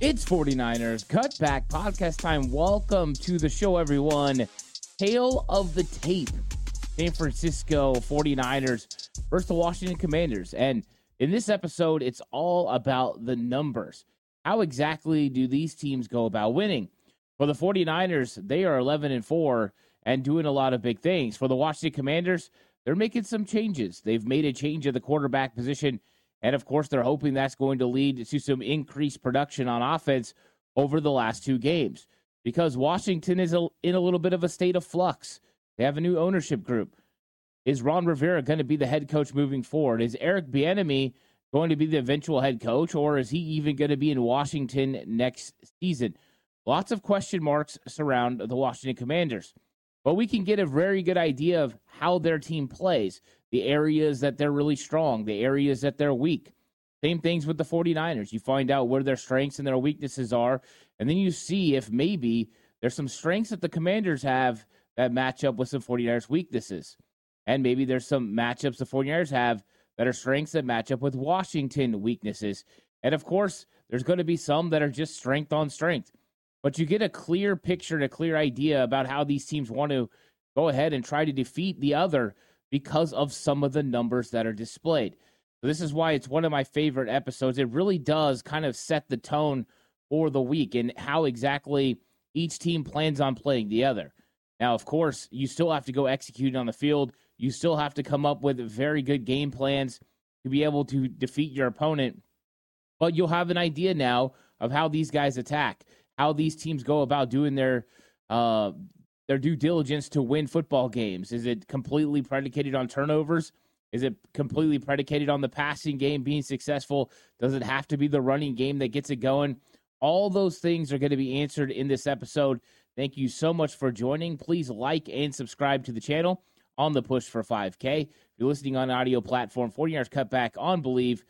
It's 49ers Cutback Podcast Time. Welcome to the show, everyone. Tale of the tape. San Francisco 49ers versus the Washington Commanders. And in this episode, it's all about the numbers. How exactly do these teams go about winning? For the 49ers, they are 11 and 4 and doing a lot of big things. For the Washington Commanders, they're making some changes. They've made a change at the quarterback position and of course, they're hoping that's going to lead to some increased production on offense over the last two games because Washington is in a little bit of a state of flux. They have a new ownership group. Is Ron Rivera going to be the head coach moving forward? Is Eric Bieniemy going to be the eventual head coach, or is he even going to be in Washington next season? Lots of question marks surround the Washington Commanders, but we can get a very good idea of how their team plays the areas that they're really strong, the areas that they're weak. Same things with the 49ers. You find out where their strengths and their weaknesses are, and then you see if maybe there's some strengths that the Commanders have that match up with some 49ers weaknesses. And maybe there's some matchups the 49ers have that are strengths that match up with Washington weaknesses. And of course, there's going to be some that are just strength on strength. But you get a clear picture and a clear idea about how these teams want to go ahead and try to defeat the other because of some of the numbers that are displayed. This is why it's one of my favorite episodes. It really does kind of set the tone for the week and how exactly each team plans on playing the other. Now, of course, you still have to go execute on the field. You still have to come up with very good game plans to be able to defeat your opponent. But you'll have an idea now of how these guys attack, how these teams go about doing their uh, their due diligence to win football games? Is it completely predicated on turnovers? Is it completely predicated on the passing game being successful? Does it have to be the running game that gets it going? All those things are going to be answered in this episode. Thank you so much for joining. Please like and subscribe to the channel on the push for 5K. If you're listening on audio platform, 49ers cutback on Bleav.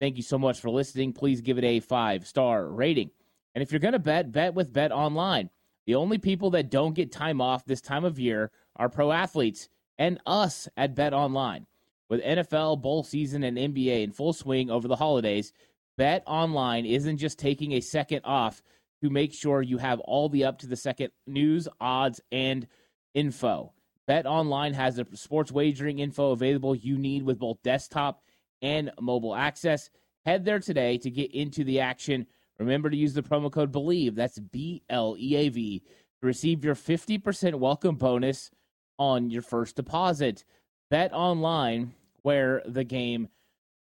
Thank you so much for listening. Please give it a five star rating. And if you're going to bet, bet with Bet Online. The only people that don't get time off this time of year are pro athletes and us at Bet Online. With NFL, bowl season, and NBA in full swing over the holidays, Bet Online isn't just taking a second off to make sure you have all the up to the second news, odds, and info. Bet Online has the sports wagering info available you need with both desktop and mobile access. Head there today to get into the action Remember to use the promo code BLEAV, that's B L E A V, to receive your 50% welcome bonus on your first deposit. Bet online where the game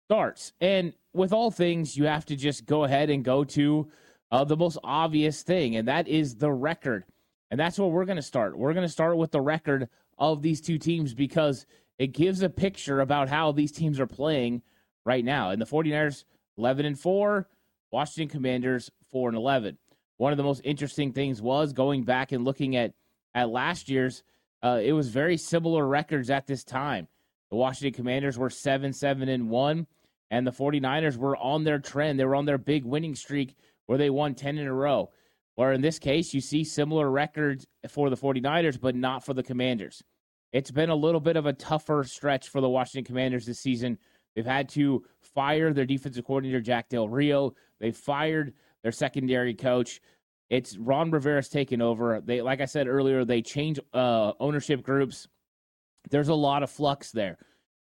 starts. And with all things, you have to just go ahead and go to uh, the most obvious thing, and that is the record. And that's where we're going to start. We're going to start with the record of these two teams because it gives a picture about how these teams are playing right now. And the 49ers, 11 and 4 Washington Commanders 4 and 11. One of the most interesting things was going back and looking at at last year's uh, it was very similar records at this time. The Washington Commanders were 7 7 and 1 and the 49ers were on their trend. They were on their big winning streak where they won 10 in a row. Where in this case, you see similar records for the 49ers, but not for the Commanders. It's been a little bit of a tougher stretch for the Washington Commanders this season. They've had to fire their defensive coordinator, Jack Del Rio. They fired their secondary coach. It's Ron Rivera's taken over. They, like I said earlier, they change uh, ownership groups. There's a lot of flux there,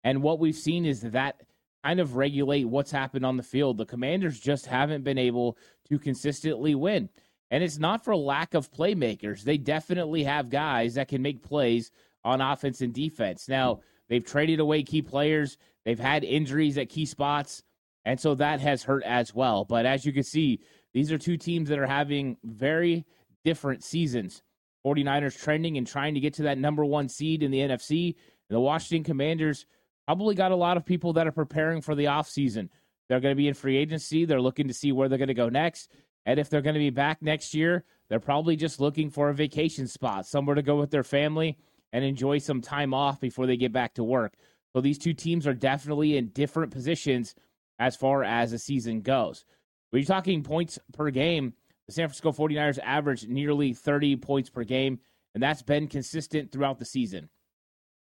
and what we've seen is that kind of regulate what's happened on the field. The Commanders just haven't been able to consistently win, and it's not for lack of playmakers. They definitely have guys that can make plays on offense and defense. Now they've traded away key players. They've had injuries at key spots. And so that has hurt as well. But as you can see, these are two teams that are having very different seasons. 49ers trending and trying to get to that number one seed in the NFC. And the Washington Commanders probably got a lot of people that are preparing for the offseason. They're going to be in free agency. They're looking to see where they're going to go next. And if they're going to be back next year, they're probably just looking for a vacation spot, somewhere to go with their family and enjoy some time off before they get back to work. So these two teams are definitely in different positions as far as the season goes. When you're talking points per game, the San Francisco 49ers average nearly 30 points per game, and that's been consistent throughout the season.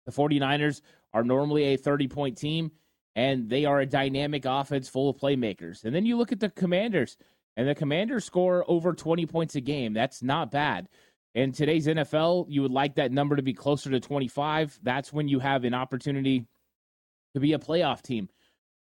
The 49ers are normally a 30 point team, and they are a dynamic offense full of playmakers. And then you look at the Commanders, and the Commanders score over 20 points a game. That's not bad. In today's NFL, you would like that number to be closer to 25. That's when you have an opportunity to be a playoff team.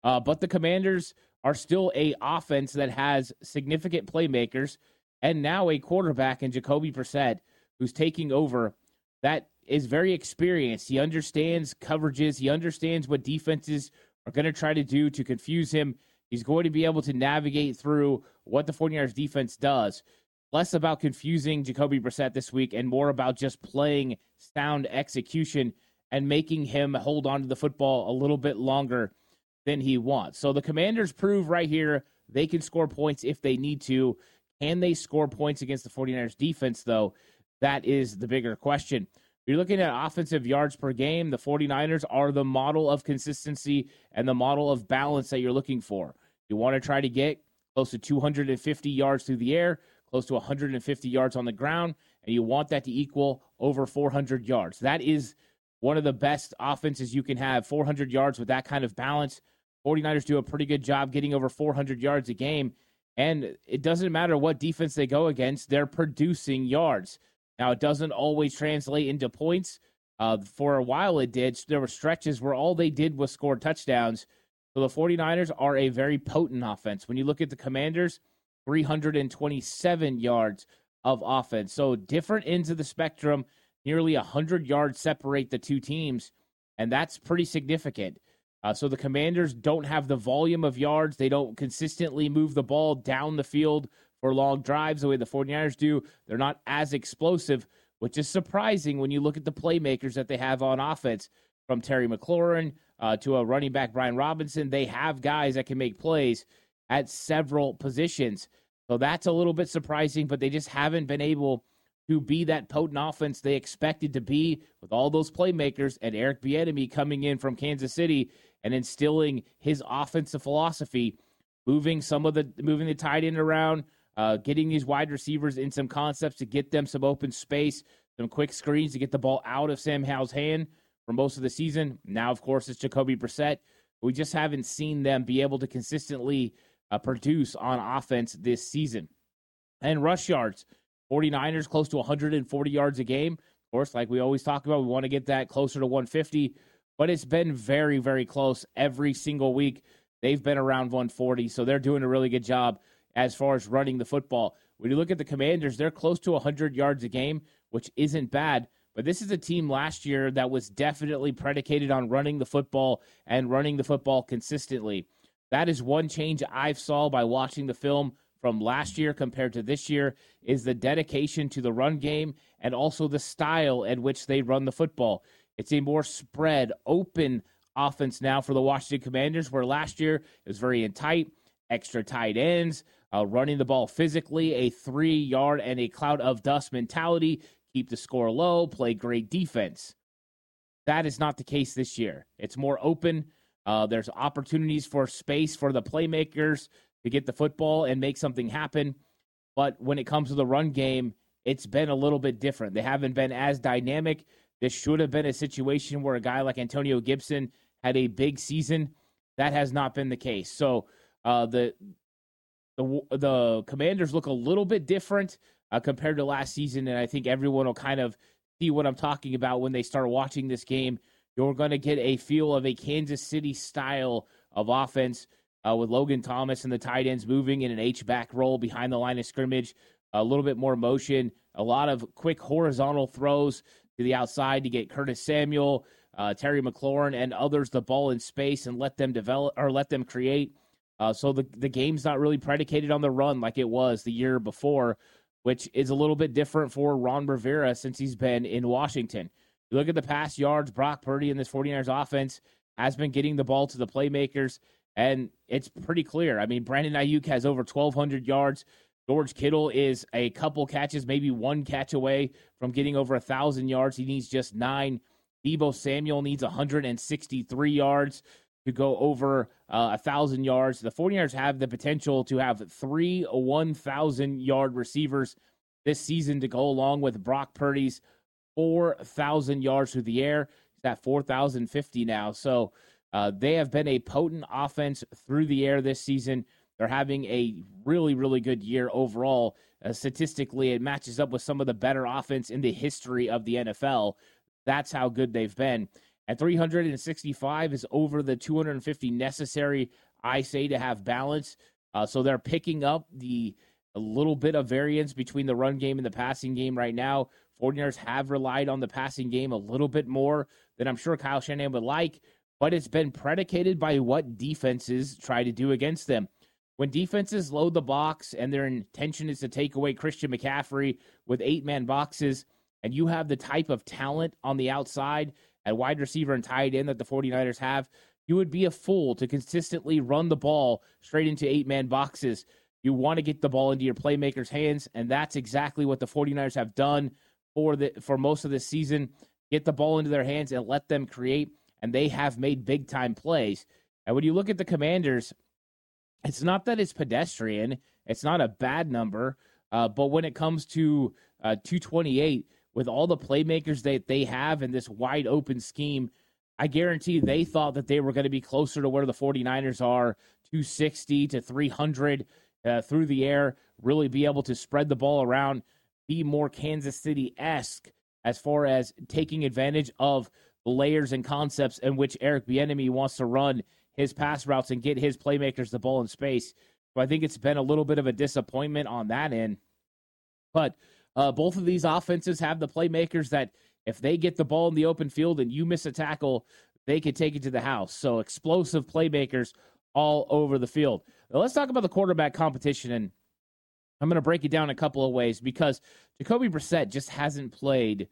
Uh, but the Commanders are still a offense that has significant playmakers and now a quarterback in Jacoby Brissett who's taking over that is very experienced. He understands coverages. He understands what defenses are going to try to do to confuse him. He's going to be able to navigate through what the 49ers defense does. Less about confusing Jacoby Brissett this week and more about just playing sound execution and making him hold on to the football a little bit longer than he wants. So the Commanders prove right here they can score points if they need to. Can they score points against the 49ers defense, though? That is the bigger question. You're looking at offensive yards per game. The 49ers are the model of consistency and the model of balance that you're looking for. You want to try to get close to 250 yards through the air, close to 150 yards on the ground, and you want that to equal over 400 yards. That is one of the best offenses you can have 400 yards with that kind of balance. 49ers do a pretty good job getting over 400 yards a game. And it doesn't matter what defense they go against, they're producing yards. Now, it doesn't always translate into points. Uh, for a while, it did. There were stretches where all they did was score touchdowns. So the 49ers are a very potent offense. When you look at the Commanders, 327 yards of offense. So different ends of the spectrum, nearly 100 yards separate the two teams, and that's pretty significant. Uh, so the Commanders don't have the volume of yards. They don't consistently move the ball down the field for long drives the way the 49ers do. They're not as explosive, which is surprising when you look at the playmakers that they have on offense from Terry McLaurin uh, to a running back, Brian Robinson. They have guys that can make plays at several positions. So that's a little bit surprising, but they just haven't been able to be that potent offense they expected to be with all those playmakers and Eric Bieniemy coming in from Kansas City and instilling his offensive philosophy, moving some of the moving the tight end around, uh, getting these wide receivers in some concepts to get them some open space, some quick screens to get the ball out of Sam Howell's hand for most of the season. Now, of course, it's Jacoby Brissett. We just haven't seen them be able to consistently uh, produce on offense this season. And rush yards, 49ers close to 140 yards a game. Of course, like we always talk about, we want to get that closer to 150, but it's been very, very close every single week. They've been around 140, so they're doing a really good job as far as running the football. When you look at the Commanders, they're close to 100 yards a game, which isn't bad. But this is a team last year that was definitely predicated on running the football and running the football consistently. That is one change I've saw by watching the film from last year compared to this year is the dedication to the run game and also the style at which they run the football. It's a more spread, open offense now for the Washington Commanders, where last year it was very in tight, extra tight ends, uh, running the ball physically, a three yard and a cloud of dust mentality, keep the score low, play great defense. That is not the case this year. It's more open. Uh, there's opportunities for space for the playmakers to get the football and make something happen. But when it comes to the run game, it's been a little bit different. They haven't been as dynamic. This should have been a situation where a guy like Antonio Gibson had a big season. That has not been the case. So uh, the the the Commanders look a little bit different uh, compared to last season, and I think everyone will kind of see what I'm talking about when they start watching this game. You're going to get a feel of a Kansas City style of offense uh, with Logan Thomas and the tight ends moving in an H back role behind the line of scrimmage. A little bit more motion, a lot of quick horizontal throws to the outside to get Curtis Samuel, uh, Terry McLaurin, and others the ball in space and let them develop or let them create. Uh, so the the game's not really predicated on the run like it was the year before, which is a little bit different for Ron Rivera since he's been in Washington. You look at the past yards, Brock Purdy in this 49ers offense has been getting the ball to the playmakers, and it's pretty clear. I mean, Brandon Aiyuk has over 1,200 yards. George Kittle is a couple catches, maybe one catch away from getting over a thousand yards. He needs just nine. Deebo Samuel needs 163 yards to go over uh, a thousand yards. The 49ers have the potential to have three 1,000 yard receivers this season to go along with Brock Purdy's 4,000 yards through the air. He's at 4,050 now. So uh, they have been a potent offense through the air this season. They're having a really, really good year overall. Uh, statistically, it matches up with some of the better offense in the history of the NFL. That's how good they've been. At 365 is over the 250 necessary, I say, to have balance. Uh, so they're picking up the a little bit of variance between the run game and the passing game right now. 49ers have relied on the passing game a little bit more than I'm sure Kyle Shanahan would like, but it's been predicated by what defenses try to do against them. When defenses load the box and their intention is to take away Christian McCaffrey with eight man boxes, and you have the type of talent on the outside at wide receiver and tight end that the 49ers have, you would be a fool to consistently run the ball straight into eight man boxes. You want to get the ball into your playmakers' hands, and that's exactly what the 49ers have done for the for most of the season. Get the ball into their hands and let them create, and they have made big time plays. And when you look at the Commanders, it's not that it's pedestrian. It's not a bad number. Uh, but when it comes to uh, 228, with all the playmakers that they have in this wide open scheme, I guarantee they thought that they were going to be closer to where the 49ers are 260 to 300 uh, through the air, really be able to spread the ball around, be more Kansas City esque as far as taking advantage of layers and concepts in which Eric Bieniemy wants to run his pass routes and get his playmakers the ball in space. So I think it's been a little bit of a disappointment on that end. But uh, both of these offenses have the playmakers that if they get the ball in the open field and you miss a tackle, they can take it to the house. So explosive playmakers all over the field. Now let's talk about the quarterback competition, and I'm going to break it down a couple of ways because Jacoby Brissett just hasn't played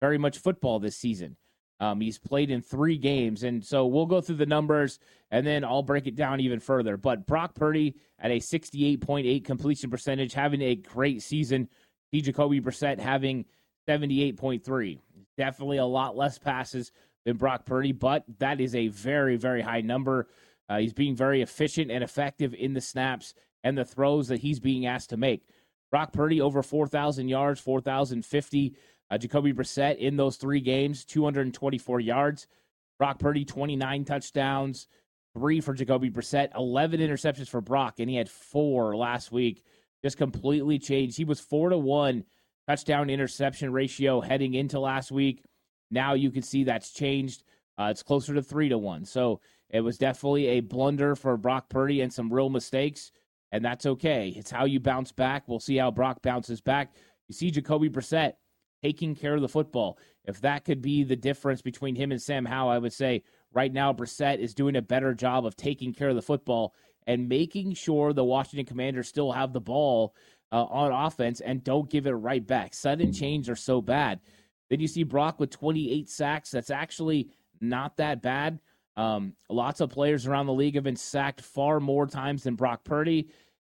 very much football this season. Um, he's played in three games, and so we'll go through the numbers and then I'll break it down even further. But Brock Purdy at a 68.8 completion percentage, having a great season. See Jacoby Brissett having 78.3. Definitely a lot less passes than Brock Purdy, but that is a very, very high number. Uh, he's being very efficient and effective in the snaps and the throws that he's being asked to make. Brock Purdy over 4,000 yards, 4,050. Uh, Jacoby Brissett in those three games, 224 yards. Brock Purdy, 29 touchdowns, three for Jacoby Brissett, 11 interceptions for Brock, and he had four last week. Just completely changed. He was four to one touchdown interception ratio heading into last week. Now you can see that's changed. Uh, it's closer to three to one. So it was definitely a blunder for Brock Purdy and some real mistakes, and that's okay. It's how you bounce back. We'll see how Brock bounces back. You see Jacoby Brissett taking care of the football. If that could be the difference between him and Sam Howell, I would say right now Brissett is doing a better job of taking care of the football and making sure the Washington Commanders still have the ball uh, on offense and don't give it right back. Sudden change are so bad. Then you see Brock with 28 sacks. That's actually not that bad. Um, lots of players around the league have been sacked far more times than Brock Purdy.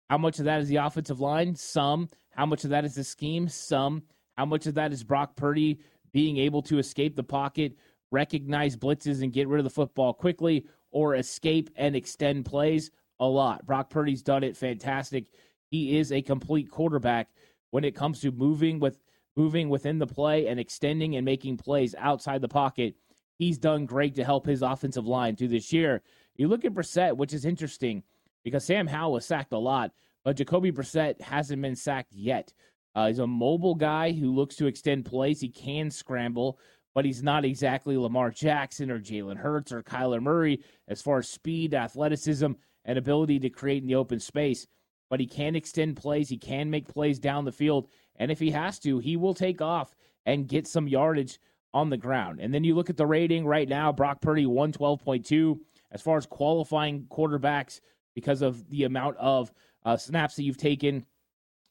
How much of that is the offensive line? Some. How much of that is the scheme? Some. How much of that is Brock Purdy being able to escape the pocket, recognize blitzes, and get rid of the football quickly, or escape and extend plays? A lot. Brock Purdy's done it fantastic. He is a complete quarterback when it comes to moving with moving within the play and extending and making plays outside the pocket. He's done great to help his offensive line through this year. You look at Brissett, which is interesting because Sam Howell was sacked a lot, but Jacoby Brissett hasn't been sacked yet. Uh, he's a mobile guy who looks to extend plays. He can scramble, but he's not exactly Lamar Jackson or Jalen Hurts or Kyler Murray as far as speed, athleticism, and ability to create in the open space. But he can extend plays. He can make plays down the field. And if he has to, he will take off and get some yardage on the ground. And then you look at the rating right now Brock Purdy, 112.2. As far as qualifying quarterbacks, because of the amount of uh, snaps that you've taken,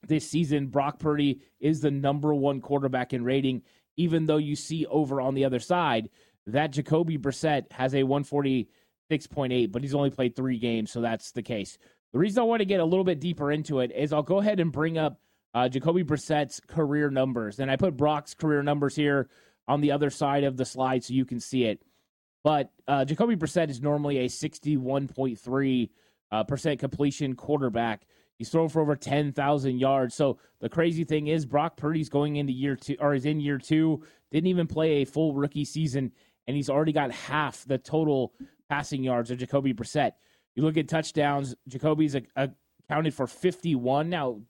this season, Brock Purdy is the number one quarterback in rating, even though you see over on the other side that Jacoby Brissett has a 146.8, but he's only played three games, so that's the case. The reason I want to get a little bit deeper into it is I'll go ahead and bring up uh, Jacoby Brissett's career numbers. And I put Brock's career numbers here on the other side of the slide so you can see it. But uh, Jacoby Brissett is normally a 61.3 uh, percent completion quarterback. He's thrown for over 10,000 yards. So the crazy thing is, Brock Purdy's going into year two, or is in year two, didn't even play a full rookie season, and he's already got half the total passing yards of Jacoby Brissett. You look at touchdowns, Jacoby's accounted for 51. Now,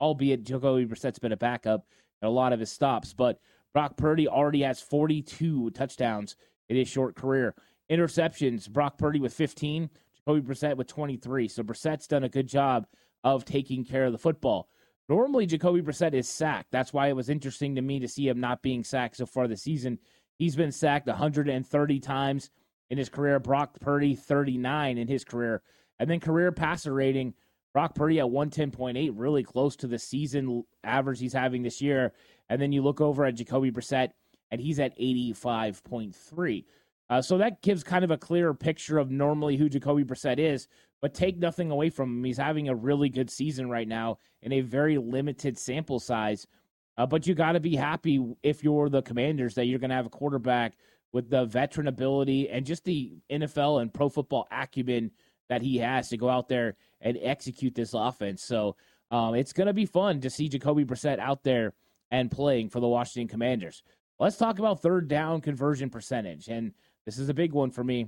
albeit Jacoby Brissett's been a backup at a lot of his stops, but Brock Purdy already has 42 touchdowns in his short career. Interceptions, Brock Purdy with 15, Jacoby Brissett with 23. So Brissett's done a good job of taking care of the football. Normally, Jacoby Brissett is sacked. That's why it was interesting to me to see him not being sacked so far this season. He's been sacked 130 times in his career. Brock Purdy, 39 in his career. And then career passer rating, Brock Purdy at 110.8, really close to the season average he's having this year. And then you look over at Jacoby Brissett, and he's at 85.3. Uh, so that gives kind of a clearer picture of normally who Jacoby Brissett is, but take nothing away from him. He's having a really good season right now in a very limited sample size. Uh, but you got to be happy if you're the commanders that you're going to have a quarterback with the veteran ability and just the NFL and pro football acumen that he has to go out there and execute this offense. So um, it's going to be fun to see Jacoby Brissett out there and playing for the Washington Commanders. Let's talk about third down conversion percentage. And this is a big one for me.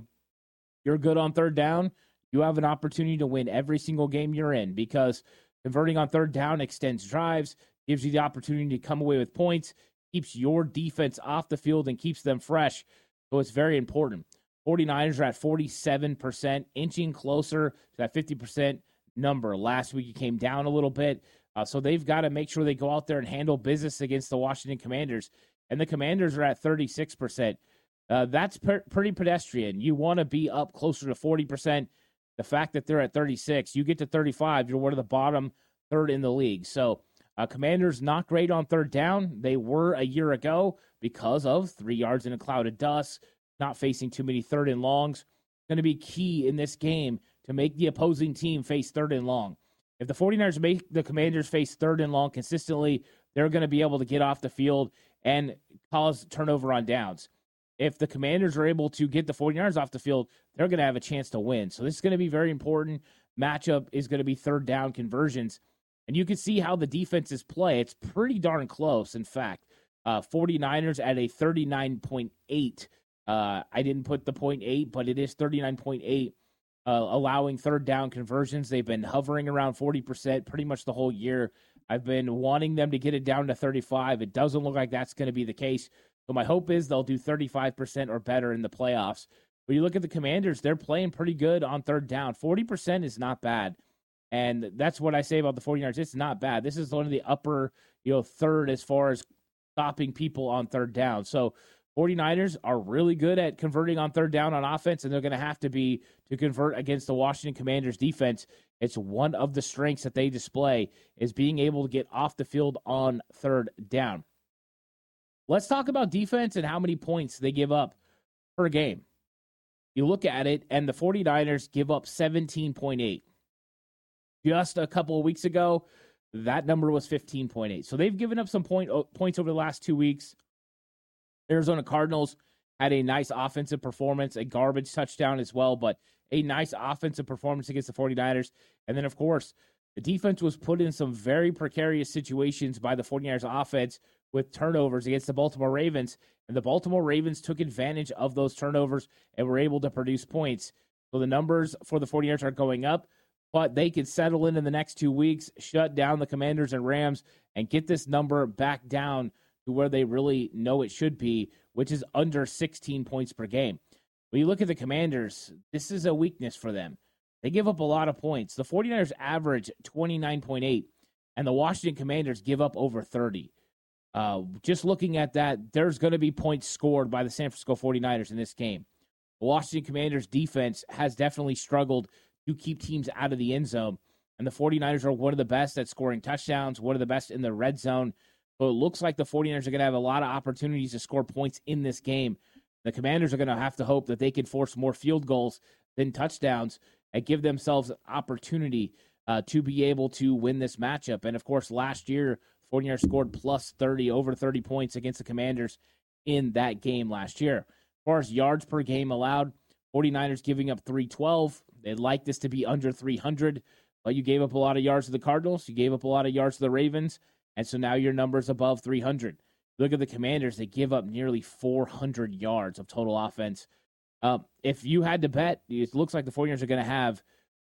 You're good on third down. You have an opportunity to win every single game you're in because converting on third down extends drives, gives you the opportunity to come away with points, keeps your defense off the field, and keeps them fresh. So it's very important. 49ers are at 47%, inching closer to that 50% number. Last week it came down a little bit. Uh, so they've got to make sure they go out there and handle business against the Washington Commanders. And the Commanders are at 36%. Uh, that's per- pretty pedestrian. You want to be up closer to 40%. The fact that they're at 36, you get to 35, you're one of the bottom third in the league. So uh, Commanders not great on third down. They were a year ago because of three yards in a cloud of dust, not facing too many third and longs. Going to be key in this game to make the opposing team face third and long. If the 49ers make the Commanders face third and long consistently, they're going to be able to get off the field and cause turnover on downs. If the Commanders are able to get the 40 yards off the field, they're going to have a chance to win. So this is going to be very important. Matchup is going to be third down conversions. And you can see how the defenses play. It's pretty darn close. In fact, uh, 49ers at a 39.8. Uh, I didn't put the point eight, but it is 39.8, uh, allowing third down conversions. They've been hovering around 40% pretty much the whole year. I've been wanting them to get it down to 35. It doesn't look like that's going to be the case. So my hope is they'll do 35% or better in the playoffs. But you look at the Commanders, they're playing pretty good on third down. 40% is not bad. And that's what I say about the 49ers. It's not bad. This is one of the upper, you know, third as far as stopping people on third down. So 49ers are really good at converting on third down on offense, and they're going to have to be to convert against the Washington Commanders defense. It's one of the strengths that they display is being able to get off the field on third down. Let's talk about defense and how many points they give up per game. You look at it, and the 49ers give up 17.8. Just a couple of weeks ago, that number was 15.8. So they've given up some point, oh, points over the last two weeks. Arizona Cardinals had a nice offensive performance, a garbage touchdown as well, but a nice offensive performance against the 49ers. And then, of course, the defense was put in some very precarious situations by the 49ers offense with turnovers against the Baltimore Ravens. And the Baltimore Ravens took advantage of those turnovers and were able to produce points. So the numbers for the 49ers are going up, but they could settle in in the next two weeks, shut down the Commanders and Rams, and get this number back down to where they really know it should be, which is under 16 points per game. When you look at the Commanders, this is a weakness for them. They give up a lot of points. The 49ers average 29.8, and the Washington Commanders give up over 30. Uh, just looking at that, there's going to be points scored by the San Francisco 49ers in this game. The Washington Commanders defense has definitely struggled to keep teams out of the end zone. And the 49ers are one of the best at scoring touchdowns, one of the best in the red zone. So it looks like the 49ers are going to have a lot of opportunities to score points in this game. The Commanders are going to have to hope that they can force more field goals than touchdowns. and give themselves an opportunity uh, to be able to win this matchup. And of course, last year, 49ers scored plus 30, over 30 points against the Commanders in that game last year. As far as yards per game allowed, 49ers giving up 312. They'd like this to be under 300, but you gave up a lot of yards to the Cardinals. You gave up a lot of yards to the Ravens. And so now your number's above 300. Look at the Commanders. They give up nearly 400 yards of total offense. Uh, if you had to bet, it looks like the 49ers are going to have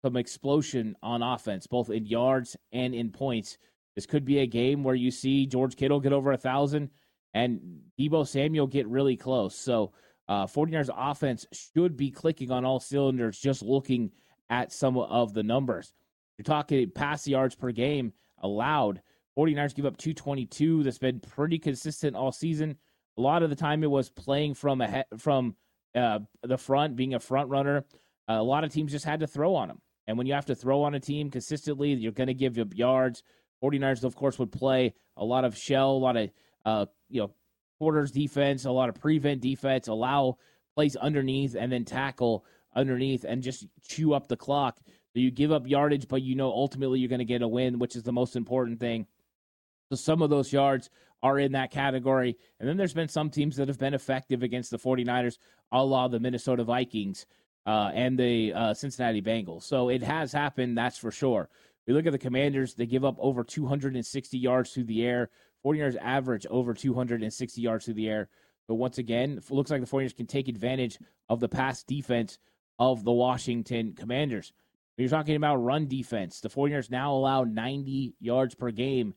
some explosion on offense, both in yards and in points. This could be a game where you see George Kittle get over a thousand and Deebo Samuel get really close. So, uh, 49ers offense should be clicking on all cylinders just looking at some of the numbers. You're talking pass yards per game allowed. 49ers give up 222. That's been pretty consistent all season. A lot of the time it was playing from ahead, from uh, the front, being a front runner. Uh, a lot of teams just had to throw on them. And when you have to throw on a team consistently, you're going to give up yards. 49ers, of course, would play a lot of shell, a lot of, uh, you know, quarters defense, a lot of prevent defense, allow plays underneath and then tackle underneath and just chew up the clock. So you give up yardage, but you know ultimately you're going to get a win, which is the most important thing. So some of those yards are in that category. And then there's been some teams that have been effective against the 49ers, a la the Minnesota Vikings uh, and the uh, Cincinnati Bengals. So it has happened, that's for sure. We look at the Commanders, they give up over 260 yards through the air. 49ers average over 260 yards through the air. But once again, looks like the 49ers can take advantage of the pass defense of the Washington Commanders. When you're talking about run defense, the 49ers now allow 90 yards per game.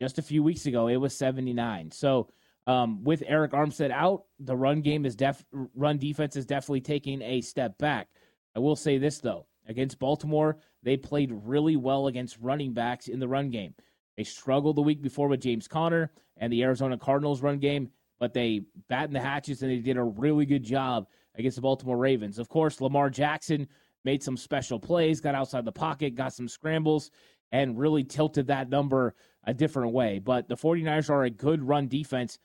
Just a few weeks ago, it was 79. So um, with Arik Armstead out, the run game is def run defense is definitely taking a step back. I will say this though, against Baltimore, they played really well against running backs in the run game. They struggled the week before with James Conner and the Arizona Cardinals run game, but they battened the hatches and they did a really good job against the Baltimore Ravens. Of course, Lamar Jackson made some special plays, got outside the pocket, got some scrambles, and really tilted that number a different way. But the 49ers are a good run defense,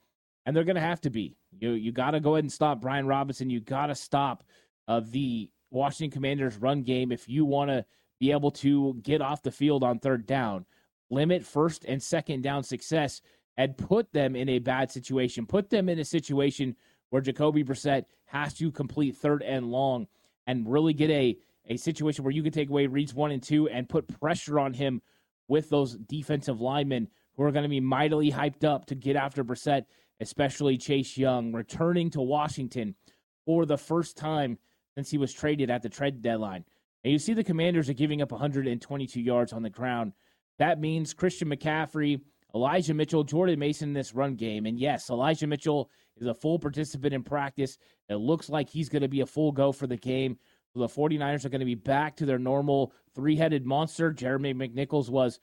and they're going to have to be. You you got to go ahead and stop Brian Robinson. You got to stop uh, the Washington Commanders run game if you want to be able to get off the field on third down, limit first and second down success, and put them in a bad situation. Put them in a situation where Jacoby Brissett has to complete third and long and really get a a situation where you can take away reads one and two and put pressure on him with those defensive linemen who are going to be mightily hyped up to get after Brissett, especially Chase Young, returning to Washington for the first time since he was traded at the trade deadline. And you see the Commanders are giving up 122 yards on the ground. That means Christian McCaffrey, Elijah Mitchell, Jordan Mason in this run game. And yes, Elijah Mitchell is a full participant in practice. It looks like he's going to be a full go for the game. So the 49ers are going to be back to their normal three headed monster. Jeremy McNichols was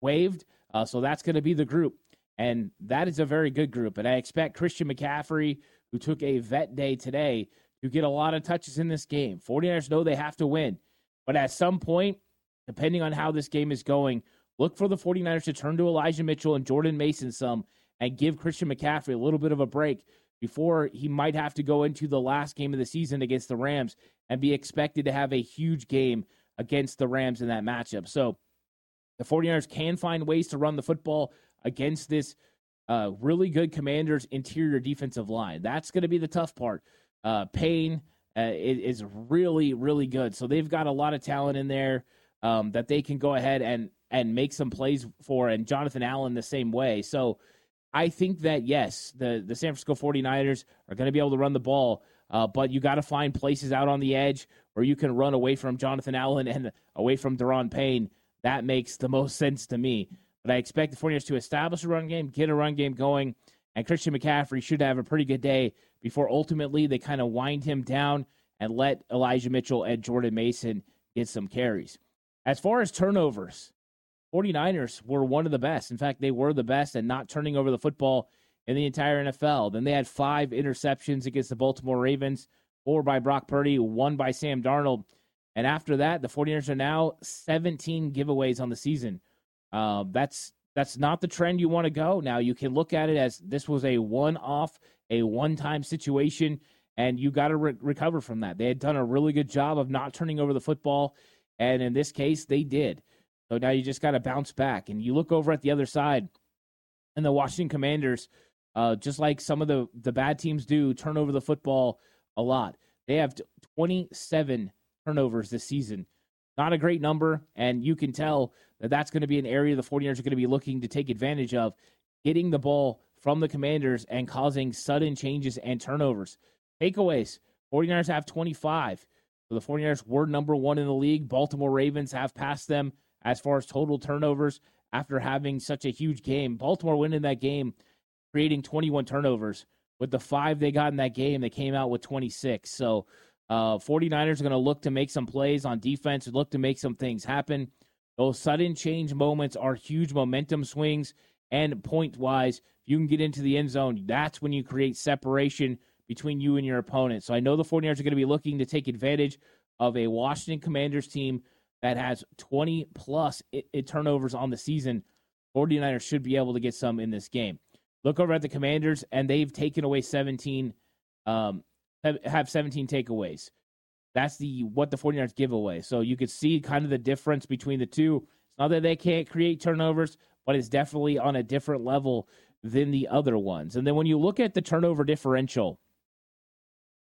waived. Uh, so that's going to be the group. And that is a very good group. And I expect Christian McCaffrey, who took a vet day today, to get a lot of touches in this game. 49ers know they have to win. But at some point, depending on how this game is going, look for the 49ers to turn to Elijah Mitchell and Jordan Mason some and give Christian McCaffrey a little bit of a break before he might have to go into the last game of the season against the Rams and be expected to have a huge game against the Rams in that matchup. So the 49ers can find ways to run the football against this uh, really good Commanders interior defensive line. That's going to be the tough part. Uh, Payne uh, is, really, really good. So they've got a lot of talent in there um, that they can go ahead and and make some plays for, and Jonathan Allen the same way. So I think that yes, the the San Francisco 49ers are going to be able to run the ball, uh, but you got to find places out on the edge where you can run away from Jonathan Allen and away from Daron Payne. That makes the most sense to me. But I expect the 49ers to establish a run game, get a run game going, and Christian McCaffrey should have a pretty good day before ultimately they kind of wind him down and let Elijah Mitchell and Jordan Mason get some carries. As far as turnovers, 49ers were one of the best. In fact, they were the best at not turning over the football in the entire NFL. Then they had five interceptions against the Baltimore Ravens, four by Brock Purdy, one by Sam Darnold. And after that, the 49ers are now 17 giveaways on the season. Uh, that's that's not the trend you want to go. Now you can look at it as this was a one-off, a one-time situation, and you got to re- recover from that. They had done a really good job of not turning over the football, and in this case, they did. So now you just got to bounce back. And you look over at the other side, and the Washington Commanders, uh, just like some of the, the bad teams do, turn over the football a lot. They have 27 turnovers this season. Not a great number, and you can tell that that's going to be an area the 49ers are going to be looking to take advantage of, getting the ball from the Commanders and causing sudden changes and turnovers. Takeaways 49ers have 25. So the 49ers were number one in the league. Baltimore Ravens have passed them as far as total turnovers after having such a huge game. Baltimore winning that game, creating 21 turnovers. With the five they got in that game, they came out with 26. So uh, 49ers are going to look to make some plays on defense, look to make some things happen. Those sudden change moments are huge momentum swings. And point wise, If you can get into the end zone. That's when you create separation between you and your opponent. So I know the 49ers are going to be looking to take advantage of a Washington Commanders team that has 20 plus it, it turnovers on the season. 49ers should be able to get some in this game. Look over at the Commanders, and they've taken away 17, um, have, have 17 takeaways. That's the what the 49ers give away. So you could see kind of the difference between the two. It's not that they can't create turnovers, but it's definitely on a different level than the other ones. And then when you look at the turnover differential,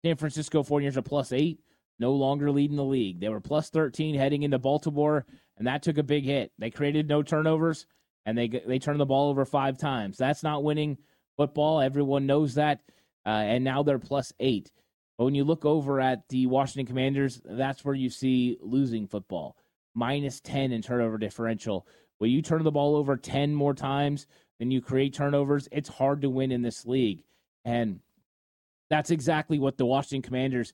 San Francisco 49ers are plus eight, no longer leading the league. They were plus 13 heading into Baltimore, and that took a big hit. They created no turnovers, and they they turned the ball over five times. That's not winning football. Everyone knows that. Uh, and now they're plus eight. But when you look over at the Washington Commanders, that's where you see losing football. Minus 10 in turnover differential. When you turn the ball over 10 more times than you create turnovers, it's hard to win in this league. And that's exactly what the Washington Commanders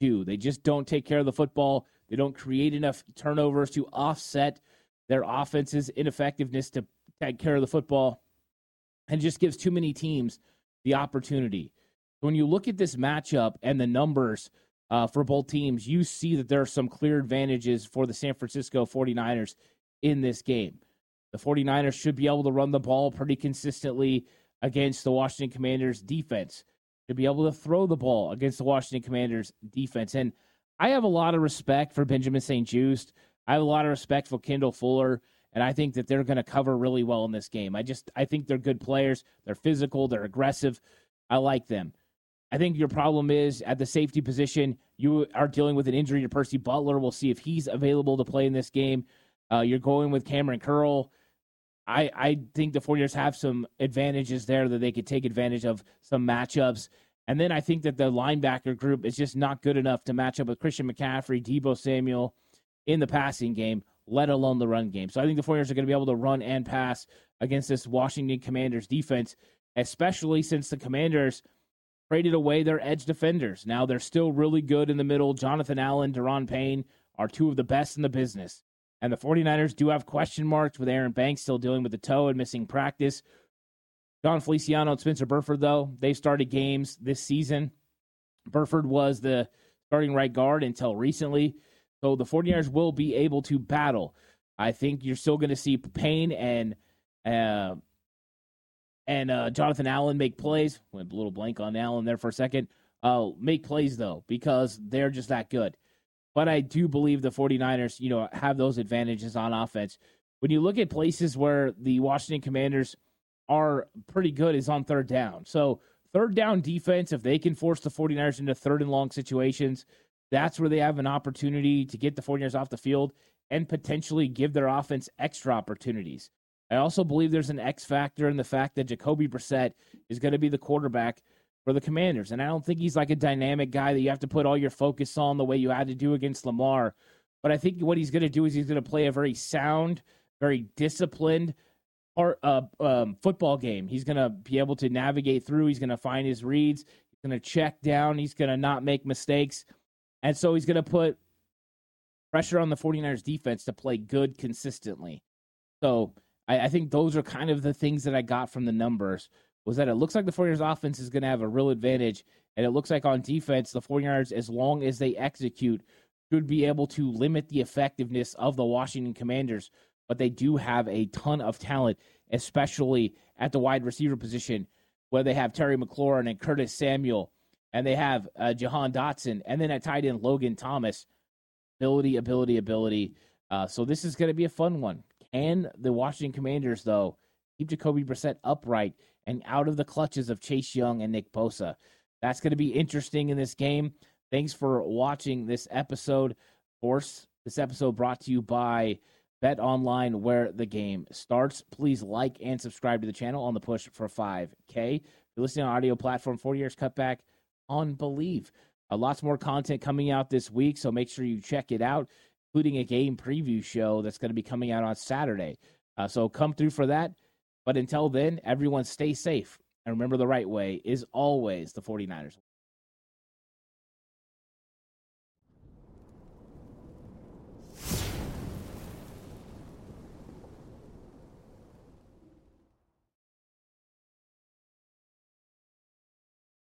do. They just don't take care of the football. They don't create enough turnovers to offset their offense's ineffectiveness to take care of the football and just gives too many teams the opportunity. When you look at this matchup and the numbers uh, for both teams, you see that there are some clear advantages for the San Francisco 49ers in this game. The 49ers should be able to run the ball pretty consistently against the Washington Commanders defense to be able to throw the ball against the Washington Commanders defense. And I have a lot of respect for Benjamin St-Juste. I have a lot of respect for Kendall Fuller, and I think that they're going to cover really well in this game. I just I think they're good players. They're physical, they're aggressive. I like them. I think your problem is at the safety position, you are dealing with an injury to Percy Butler. We'll see if he's available to play in this game. Uh, you're going with Kamren Curl. I, I think the 49ers have some advantages there that they could take advantage of some matchups. And then I think that the linebacker group is just not good enough to match up with Christian McCaffrey, Deebo Samuel in the passing game, let alone the run game. So I think the 49ers are going to be able to run and pass against this Washington Commanders defense, especially since the Commanders traded away their edge defenders. Now they're still really good in the middle. Jonathan Allen, Daron Payne are two of the best in the business. And the 49ers do have question marks with Aaron Banks still dealing with the toe and missing practice. Jon Feliciano and Spencer Burford, though, they started games this season. Burford was the starting right guard until recently. So the 49ers will be able to battle. I think you're still going to see Payne and uh, and uh, Jonathan Allen make plays. Went a little blank on Allen there for a second. Uh, make plays, though, because they're just that good. But I do believe the 49ers, you know, have those advantages on offense. When you look at places where the Washington Commanders are pretty good is on third down. So third down defense, if they can force the 49ers into third and long situations, that's where they have an opportunity to get the 49ers off the field and potentially give their offense extra opportunities. I also believe there's an X factor in the fact that Jacoby Brissett is going to be the quarterback for the Commanders. And I don't think he's like a dynamic guy that you have to put all your focus on the way you had to do against Lamar. But I think what he's going to do is he's going to play a very sound, very disciplined part, uh, um, football game. He's going to be able to navigate through. He's going to find his reads. He's going to check down. He's going to not make mistakes. And so he's going to put pressure on the 49ers defense to play good consistently. So I, I think those are kind of the things that I got from the numbers was that it looks like the 49ers offense is going to have a real advantage. And it looks like on defense, the 49ers, as long as they execute, should be able to limit the effectiveness of the Washington Commanders. But they do have a ton of talent, especially at the wide receiver position, where they have Terry McLaurin and Curtis Samuel and they have uh, Jahan Dotson, and then at tight end Logan Thomas. Ability, ability, ability. Uh, so this is going to be a fun one. Can the Washington Commanders though keep Jacoby Brissett upright and out of the clutches of Chase Young and Nick Bosa? That's going to be interesting in this game. Thanks for watching this episode. Of course, this episode brought to you by Bet Online, where the game starts. Please like and subscribe to the channel on the push for 5K. If you're listening on audio platform, 40 years cutback on Bleav. Uh, lots more content coming out this week, so make sure you check it out, including a game preview show that's going to be coming out on Saturday. Uh, so come through for that. But until then, everyone stay safe. And remember, the right way is always the 49ers.